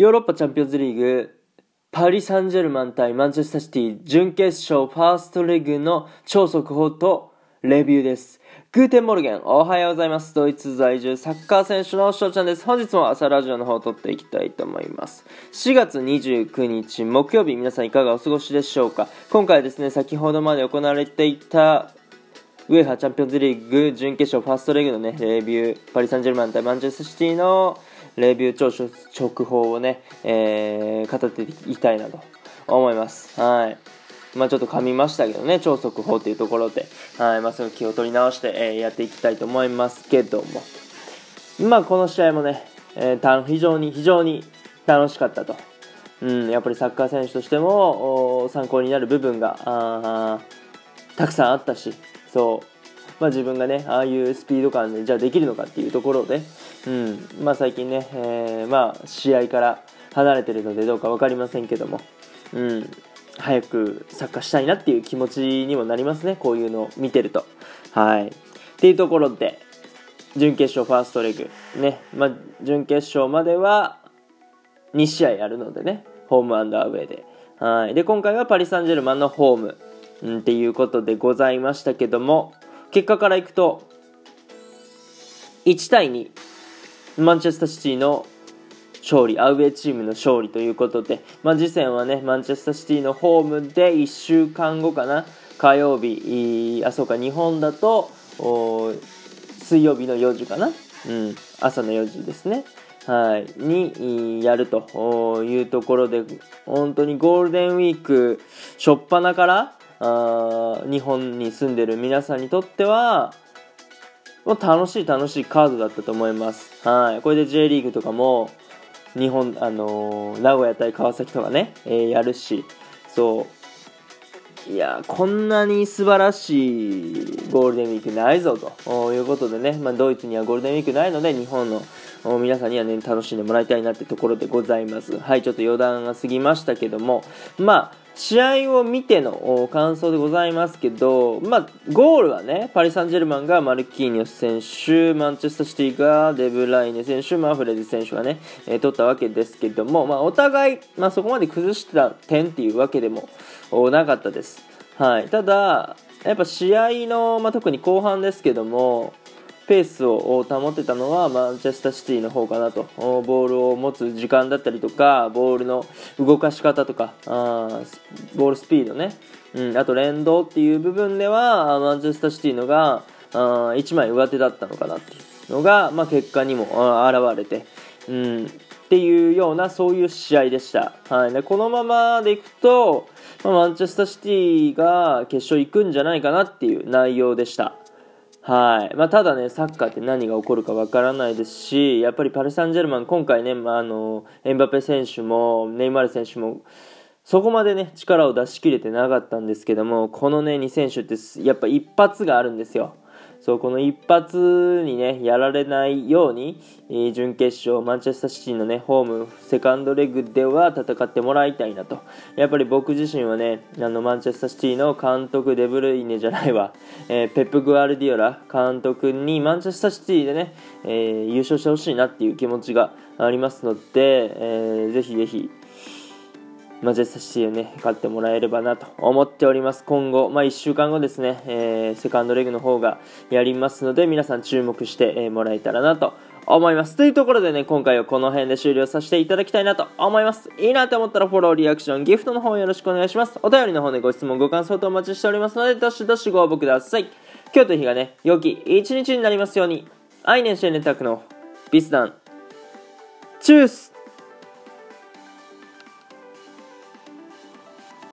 ヨーロッパチャンピオンズリーグ、パリ・サンジェルマン対マンチェスターシティ準決勝ファーストレグの超速報とレビューです。 Guten Morgen、おはようございます。ドイツ在住サッカー選手の翔ちゃんです。本日も朝ラジオの方を録っていきたいと思います。4月29日木曜日、皆さんいかがお過ごしでしょうか今回ですね、先ほどまで行われていた UEFA チャンピオンズリーグ準決勝ファーストレグのね、レビュー、パリ・サンジェルマン対マンチェスターシティのレビュー超直報をね、えー、語っていきたいなと思います。はい。まあちょっと噛みましたけどね、超速報というところで、はい、まあその気を取り直して、えー、やっていきたいと思いますけども、まあこの試合もね、えー、た非常に非常に楽しかったと。うん、やっぱりサッカー選手としても参考になる部分があたくさんあったし、そう、まあ、自分がね、ああいうスピード感でじゃあできるのかっていうところで、うんまあ、最近ね、えー、まあ、試合から離れてるのでどうか分かりませんけども、うん、早くサッカーしたいなっていう気持ちにもなりますね、こういうのを見てると。はい。っていうところで、準決勝ファーストレグ、ね、まあ、準決勝までは2試合あるのでね、ホームアンダーウェイで。はい。で、今回はパリ・サンジェルマンのホーム、うん、っていうことでございましたけども、結果からいくと、1対2、マンチェスターシティの勝利、アウェーチームの勝利ということで、まあ、次戦はね、マンチェスターシティのホームで1週間後かな、火曜日、あ、そうか、日本だと、水曜日の4時かな、うん、朝の4時ですね。はい、にやるというところで、本当にゴールデンウィーク初っ端からあ日本に住んでる皆さんにとってはもう楽しい楽しいカードだったと思います。はい、これで J リーグとかも日本、あのー、名古屋対川崎とかね、えー、やるし、そう、いやこんなに素晴らしいゴールデンウィークないぞと。いうことでね、まあ、ドイツにはゴールデンウィークないので日本の皆さんにはね楽しんでもらいたいなってところでございます。はいちょっと余談が過ぎましたけども。まあ試合を見ての感想でございますけど、まあ、ゴールはね、パリ・サンジェルマンがマルキーニョス選手、マンチェスターシティがデブライネ選手、マフレディ選手がね、えー、取ったわけですけども、まあ、お互い、まあ、そこまで崩した点っていうわけでもなかったです。はい、ただ、やっぱ試合の、まあ、特に後半ですけども、ペースを保てたのはマンチェスターシティの方かなと。ボールを持つ時間だったりとかボールの動かし方とかあボールスピードね、うん、あと連動っていう部分ではマンチェスターシティのがあ1枚上手だったのかなっていうのが、まあ、結果にも現れて、うん、っていうようなそういう試合でした、はい、でこのままでいくと、まあ、マンチェスターシティが決勝行くんじゃないかなっていう内容でした。はいまあ、ただね、サッカーって何が起こるかわからないですし、やっぱりパリ・サンジェルマン、今回ね、まあ、あのエンバペ選手もネイマール選手もそこまでね、力を出し切れてなかったんですけども、このね、2選手ってやっぱ一発があるんですよ。そうこの一発にねやられないように、準決勝マンチェスターシティのねホームセカンドレグでは戦ってもらいたいなと。やっぱり僕自身はねあのマンチェスターシティの監督デブルイネじゃないわ、えー、ペップ・グアルディオラ監督にマンチェスターシティでね、えー、優勝してほしいなっていう気持ちがありますので、えー、ぜひぜひマジェスターをね、勝ってもらえればなと思っております。今後、まあ、1週間後ですね、えー、セカンドレグの方がやりますので、皆さん注目して、もらえたらなと思います。というところでね、今回はこの辺で終了させていただきたいなと思います。いいなと思ったらフォロー、リアクション、ギフトの方よろしくお願いします。お便りの方でご質問、ご感想とお待ちしておりますので、どしどしご応募ください。今日という日がね、良き一日になりますように、アイネンシェネタクのビスダン、チュース